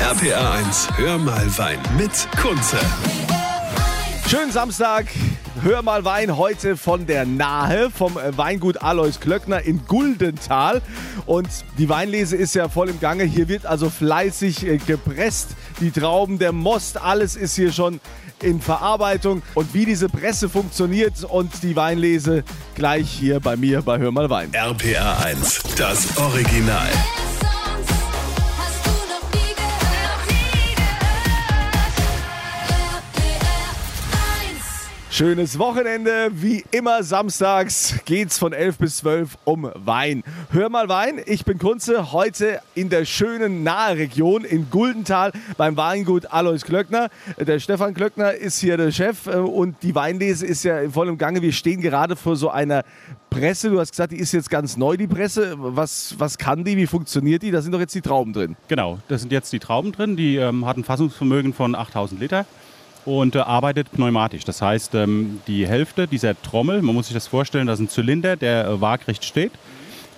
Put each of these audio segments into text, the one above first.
RPR 1, hör mal Wein mit Kunze. Schönen Samstag. Hör mal Wein heute von der Nahe, vom äh, Weingut Alois Klöckner in Guldental. Und die Weinlese ist ja voll im Gange. Hier wird also fleißig äh, gepresst. Die Trauben, der Most, alles ist hier schon in Verarbeitung. Und wie diese Presse funktioniert und die Weinlese gleich hier bei mir bei Hör mal Wein. RPR 1, das Original. Schönes Wochenende. Wie immer samstags geht's von 11 bis 12 um Wein. Hör mal Wein, ich bin Kunze, heute in der schönen Nahe-Region in Guldental beim Weingut Alois Klöckner. Der Stefan Klöckner ist hier der Chef äh, und die Weinlese ist ja voll im Gange. Wir stehen gerade vor so einer Presse. Du hast gesagt, die ist jetzt ganz neu, die Presse. Was, was kann die? Wie funktioniert die? Da sind doch jetzt die Trauben drin. Genau, da sind jetzt die Trauben drin. Die ähm, hat ein Fassungsvermögen von 8000 Liter und äh, arbeitet pneumatisch. Das heißt, ähm, die Hälfte dieser Trommel, man muss sich das vorstellen, das ist ein Zylinder, der äh, waagrecht steht.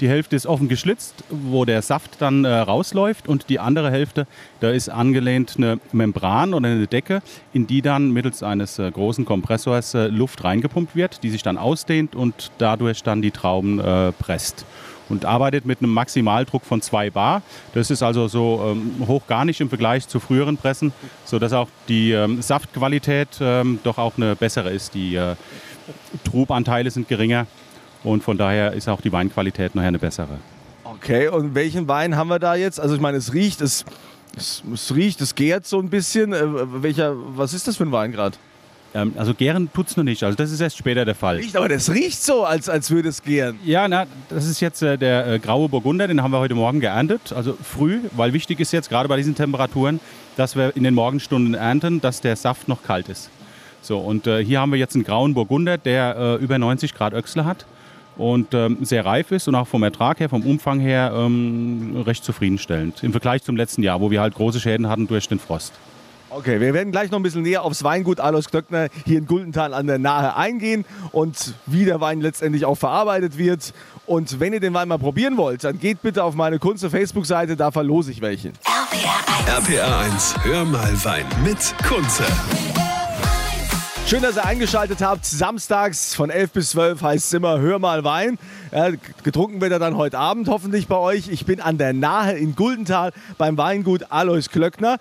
Die Hälfte ist offen geschlitzt, wo der Saft dann äh, rausläuft und die andere Hälfte, da ist angelehnt eine Membran oder eine Decke, in die dann mittels eines äh, großen Kompressors äh, Luft reingepumpt wird, die sich dann ausdehnt und dadurch dann die Trauben äh, presst und arbeitet mit einem Maximaldruck von 2 Bar. Das ist also so ähm, hoch gar nicht im Vergleich zu früheren Pressen, sodass auch die ähm, Saftqualität ähm, doch auch eine bessere ist. Die äh, Trubanteile sind geringer und von daher ist auch die Weinqualität nachher eine bessere. Okay, und welchen Wein haben wir da jetzt? Also ich meine, es riecht, es, es, es riecht, es gärt so ein bisschen. Äh, welcher, was ist das für ein Wein gerade? Ähm, also gären tut es noch nicht, also das ist erst später der Fall. Riecht, aber das riecht so, als, als würde es gären. Ja, na, das ist jetzt äh, der äh, graue Burgunder, den haben wir heute Morgen geerntet, also früh, weil wichtig ist jetzt gerade bei diesen Temperaturen, dass wir in den Morgenstunden ernten, dass der Saft noch kalt ist. So, und äh, hier haben wir jetzt einen grauen Burgunder, der äh, über 90 Grad Öchsle hat und ähm, sehr reif ist und auch vom Ertrag her, vom Umfang her ähm, recht zufriedenstellend. Im Vergleich zum letzten Jahr, wo wir halt große Schäden hatten durch den Frost. Okay, wir werden gleich noch ein bisschen näher aufs Weingut Alois Klöckner hier in Guldental an der Nahe eingehen und wie der Wein letztendlich auch verarbeitet wird. Und wenn ihr den Wein mal probieren wollt, dann geht bitte auf meine Kunze Facebook-Seite, da verlose ich welchen. RPR 1, hör mal Wein mit Kunze. Schön, dass ihr eingeschaltet habt. Samstags von 11 bis 12 heißt es immer Hör mal Wein. Ja, getrunken wird er dann heute Abend hoffentlich bei euch. Ich bin an der Nahe in Guldental beim Weingut Alois Klöckner.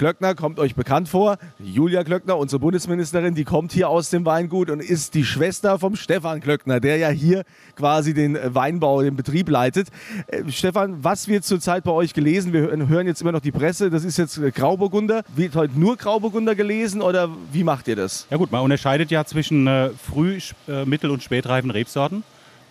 Klöckner kommt euch bekannt vor. Julia Klöckner, unsere Bundesministerin, die kommt hier aus dem Weingut und ist die Schwester vom Stefan Klöckner, der ja hier quasi den Weinbau, den Betrieb leitet. Äh, Stefan, was wird zurzeit bei euch gelesen? Wir hören- jetzt immer noch die Presse. Das ist jetzt äh, Grauburgunder. Wird heute nur Grauburgunder gelesen oder wie macht ihr das? Ja gut, man unterscheidet ja zwischen äh, früh-, mittel- und spätreifen Rebsorten,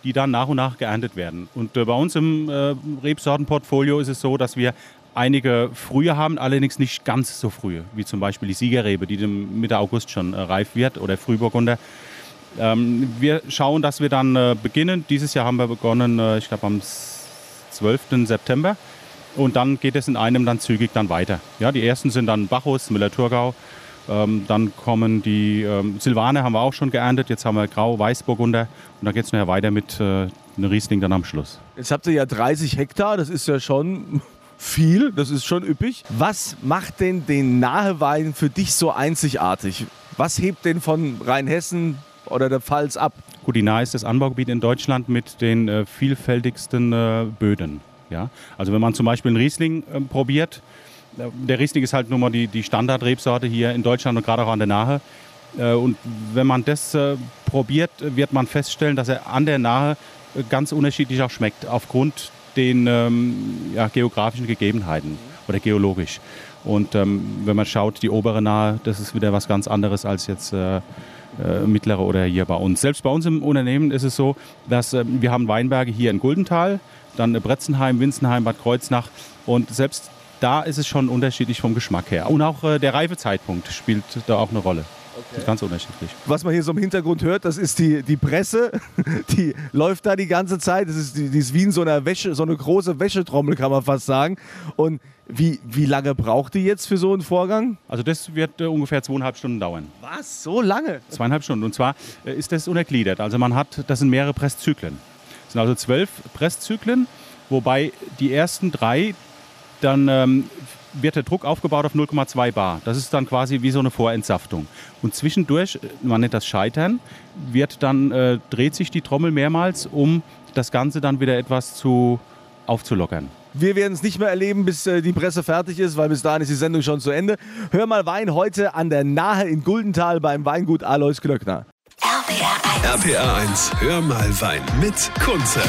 die dann nach und nach geerntet werden. Und äh, bei uns im äh, Rebsortenportfolio ist es so, dass wir einige frühe haben, allerdings nicht ganz so frühe, wie zum Beispiel die Siegerrebe, die Mitte August schon äh, reif wird, oder Frühburgunder. Ähm, wir schauen, dass wir dann äh, beginnen. Dieses Jahr haben wir begonnen, äh, ich glaube am s- 12. September. Und dann geht es in einem dann zügig dann weiter. Ja, die ersten sind dann Bacchus, Müller-Thurgau. Ähm, dann kommen die ähm, Silvaner, haben wir auch schon geerntet. Jetzt haben wir Grau, Weißburgunder. Und dann geht es nachher weiter mit äh, einem Riesling dann am Schluss. Jetzt habt ihr ja 30 Hektar, das ist ja schon viel, das ist schon üppig. Was macht denn den Nahewein für dich so einzigartig? Was hebt den von Rheinhessen oder der Pfalz ab? Gut, die Nahe ist das Anbaugebiet in Deutschland mit den äh, vielfältigsten äh, Böden. Ja? Also wenn man zum Beispiel einen Riesling äh, probiert, der Riesling ist halt nun mal die, die Standardrebsorte hier in Deutschland und gerade auch an der Nahe. Äh, und wenn man das äh, probiert, wird man feststellen, dass er an der Nahe äh, ganz unterschiedlich auch schmeckt, aufgrund den ähm, ja, geografischen Gegebenheiten oder geologisch. Und ähm, wenn man schaut, die obere Nahe, das ist wieder was ganz anderes als jetzt äh, äh, mittlere oder hier bei uns. Selbst bei uns im Unternehmen ist es so, dass äh, wir haben Weinberge hier in Guldental, dann Bretzenheim, Winzenheim, Bad Kreuznach und selbst da ist es schon unterschiedlich vom Geschmack her. Und auch äh, der Reifezeitpunkt spielt da auch eine Rolle. Das ist ganz unterschiedlich. Was man hier so im Hintergrund hört, das ist die, die Presse. Die läuft da die ganze Zeit. Das ist, die, die ist wie in so einer Wäsche, so eine große Wäschetrommel, kann man fast sagen. Und wie, wie lange braucht die jetzt für so einen Vorgang? Also das wird äh, ungefähr zweieinhalb Stunden dauern. Was? So lange? Zweieinhalb Stunden. Und zwar äh, ist das untergliedert. Also man hat, das sind mehrere Presszyklen. Es sind also zwölf Presszyklen, wobei die ersten drei dann ähm, wird der Druck aufgebaut auf 0,2 Bar. Das ist dann quasi wie so eine Vorentsaftung. Und zwischendurch, man nennt das Scheitern, wird dann, äh, dreht sich die Trommel mehrmals, um das Ganze dann wieder etwas zu aufzulockern. Wir werden es nicht mehr erleben, bis äh, die Presse fertig ist, weil bis dahin ist die Sendung schon zu Ende. Hör mal Wein heute an der Nahe in Guldental beim Weingut Alois Glöckner. RPA 1, hör mal Wein mit Kunze.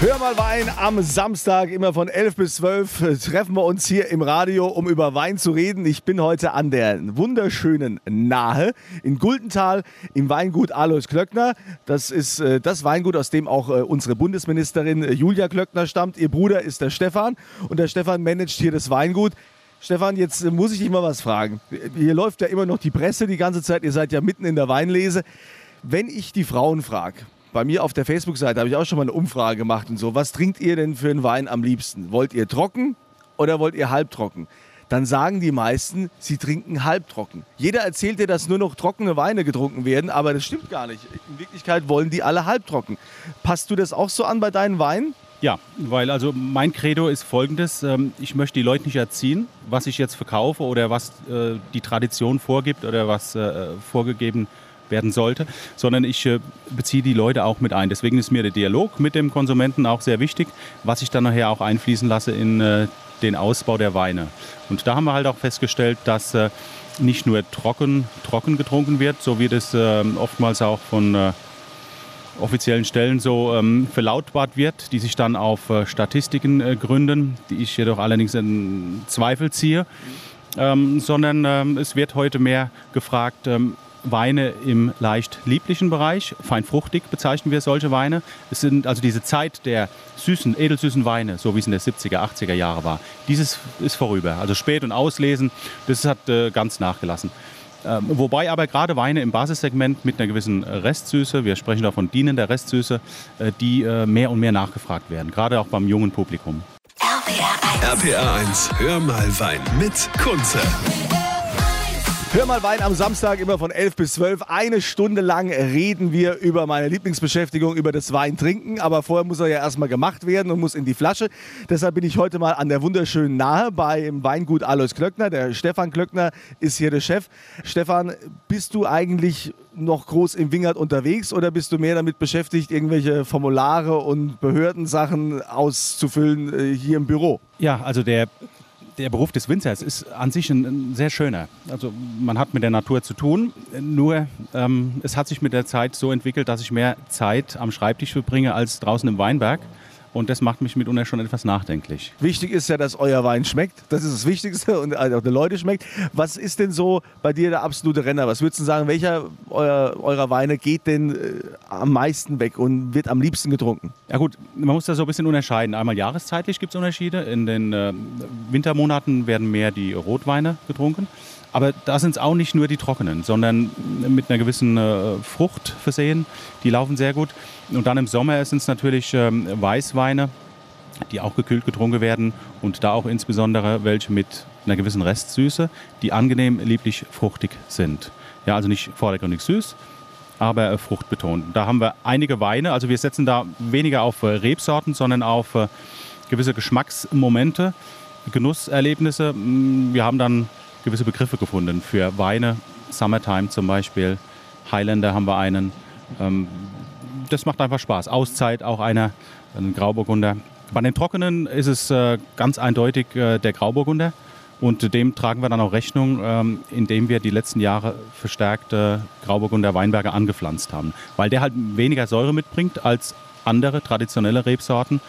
Hör mal Wein am Samstag, immer von 11 bis 12 äh, treffen wir uns hier im Radio, um über Wein zu reden. Ich bin heute an der wunderschönen Nahe in Guldental im Weingut Alois Klöckner. Das ist äh, das Weingut, aus dem auch äh, unsere Bundesministerin äh, Julia Klöckner stammt. Ihr Bruder ist der Stefan und der Stefan managt hier das Weingut. Stefan, jetzt äh, muss ich dich mal was fragen. Hier läuft ja immer noch die Presse die ganze Zeit. Ihr seid ja mitten in der Weinlese. Wenn ich die Frauen frage, bei mir auf der Facebook-Seite habe ich auch schon mal eine Umfrage gemacht und so, was trinkt ihr denn für einen Wein am liebsten? Wollt ihr trocken oder wollt ihr halbtrocken? Dann sagen die meisten, sie trinken halbtrocken. Jeder erzählt dir, dass nur noch trockene Weine getrunken werden, aber das stimmt gar nicht. In Wirklichkeit wollen die alle halbtrocken. Passt du das auch so an bei deinen Weinen? Ja, weil also mein Credo ist folgendes, ähm, ich möchte die Leute nicht erziehen, was ich jetzt verkaufe oder was äh, die Tradition vorgibt oder was äh, vorgegeben werden sollte, sondern ich äh, beziehe die Leute auch mit ein. Deswegen ist mir der Dialog mit dem Konsumenten auch sehr wichtig, was ich dann nachher auch einfließen lasse in äh, den Ausbau der Weine. Und da haben wir halt auch festgestellt, dass äh, nicht nur trocken, trocken getrunken wird, so wie das äh, oftmals auch von offiziellen Stellen so ähm, verlautbart wird, die sich dann auf äh, Statistiken äh, gründen, die ich jedoch allerdings in Zweifel ziehe, ähm, sondern ähm, es wird heute mehr gefragt, ähm, Weine im leicht lieblichen Bereich, fein fruchtig bezeichnen wir solche Weine. Es sind also diese Zeit der süßen, edelsüßen Weine, so wie es in der 70er, 80er Jahre war. Dieses ist vorüber. Also spät und auslesen, das hat äh, ganz nachgelassen. Ähm, wobei aber gerade Weine im Basissegment mit einer gewissen Restsüße, wir sprechen da von dienender Restsüße, äh, die äh, mehr und mehr nachgefragt werden, gerade auch beim jungen Publikum. RPA 1, hör mal Wein mit Kunze. Hör mal Wein am Samstag immer von 11 bis 12. Eine Stunde lang reden wir über meine Lieblingsbeschäftigung, über das Weintrinken. Aber vorher muss er ja erstmal gemacht werden und muss in die Flasche. Deshalb bin ich heute mal an der wunderschönen Nahe beim Weingut Alois Klöckner. Der Stefan Klöckner ist hier der Chef. Stefan, bist du eigentlich noch groß im Wingert unterwegs oder bist du mehr damit beschäftigt, irgendwelche Formulare und Behördensachen auszufüllen äh, hier im Büro? Ja, also der, der Beruf des Winzers ist an sich ein, ein sehr schöner. Also man hat mit der Natur zu tun, nur ähm, es hat sich mit der Zeit so entwickelt, dass ich mehr Zeit am Schreibtisch verbringe als draußen im Weinberg. Und das macht mich mitunter schon etwas nachdenklich. Wichtig ist ja, dass euer Wein schmeckt. Das ist das Wichtigste und auch den Leute schmeckt. Was ist denn so bei dir der absolute Renner? Was würdest du sagen, welcher eurer, eurer Weine geht denn äh, am meisten weg und wird am liebsten getrunken? Ja gut, man muss da so ein bisschen unterscheiden. Einmal jahreszeitlich gibt es Unterschiede. In den äh, Wintermonaten werden mehr die Rotweine getrunken. Aber da sind es auch nicht nur die trockenen, sondern mit einer gewissen äh, Frucht versehen. Die laufen sehr gut. Und dann im Sommer sind es natürlich ähm, Weißweine, die auch gekühlt getrunken werden. Und da auch insbesondere welche mit einer gewissen Restsüße, die angenehm lieblich fruchtig sind. Ja, also nicht vordergründig süß, aber äh, fruchtbetont. Da haben wir einige Weine. Also wir setzen da weniger auf äh, Rebsorten, sondern auf äh, gewisse Geschmacksmomente, Genusserlebnisse. Mm, Wir haben dann gewisse Begriffe gefunden für Weine. Summertime zum Beispiel, Highlander haben wir einen. Ähm, das macht einfach Spaß. Auszeit auch einer, ein Grauburgunder. Bei den Trockenen ist es äh, ganz eindeutig äh, der Grauburgunder. Und dem tragen wir dann auch Rechnung, ähm, indem wir die letzten Jahre verstärkt Grauburgunder Weinberge angepflanzt haben. Weil der halt weniger Säure mitbringt als andere traditionelle Rebsorten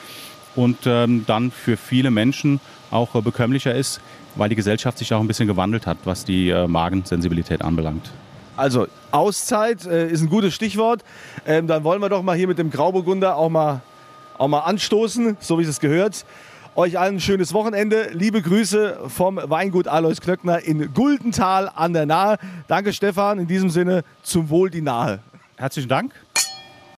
und ähm, dann für viele Menschen auch äh, bekömmlicher ist, weil die Gesellschaft sich auch ein bisschen gewandelt hat, was die äh, Magensensibilität anbelangt. Also Auszeit äh, ist ein gutes Stichwort. Ähm, dann wollen wir doch mal hier mit dem Grauburgunder auch mal, auch mal anstoßen, so wie es gehört. Euch allen ein schönes Wochenende. Liebe Grüße vom Weingut Alois Klöckner in Guldental an der Nahe. Danke Stefan. In diesem Sinne zum Wohl die Nahe. Herzlichen Dank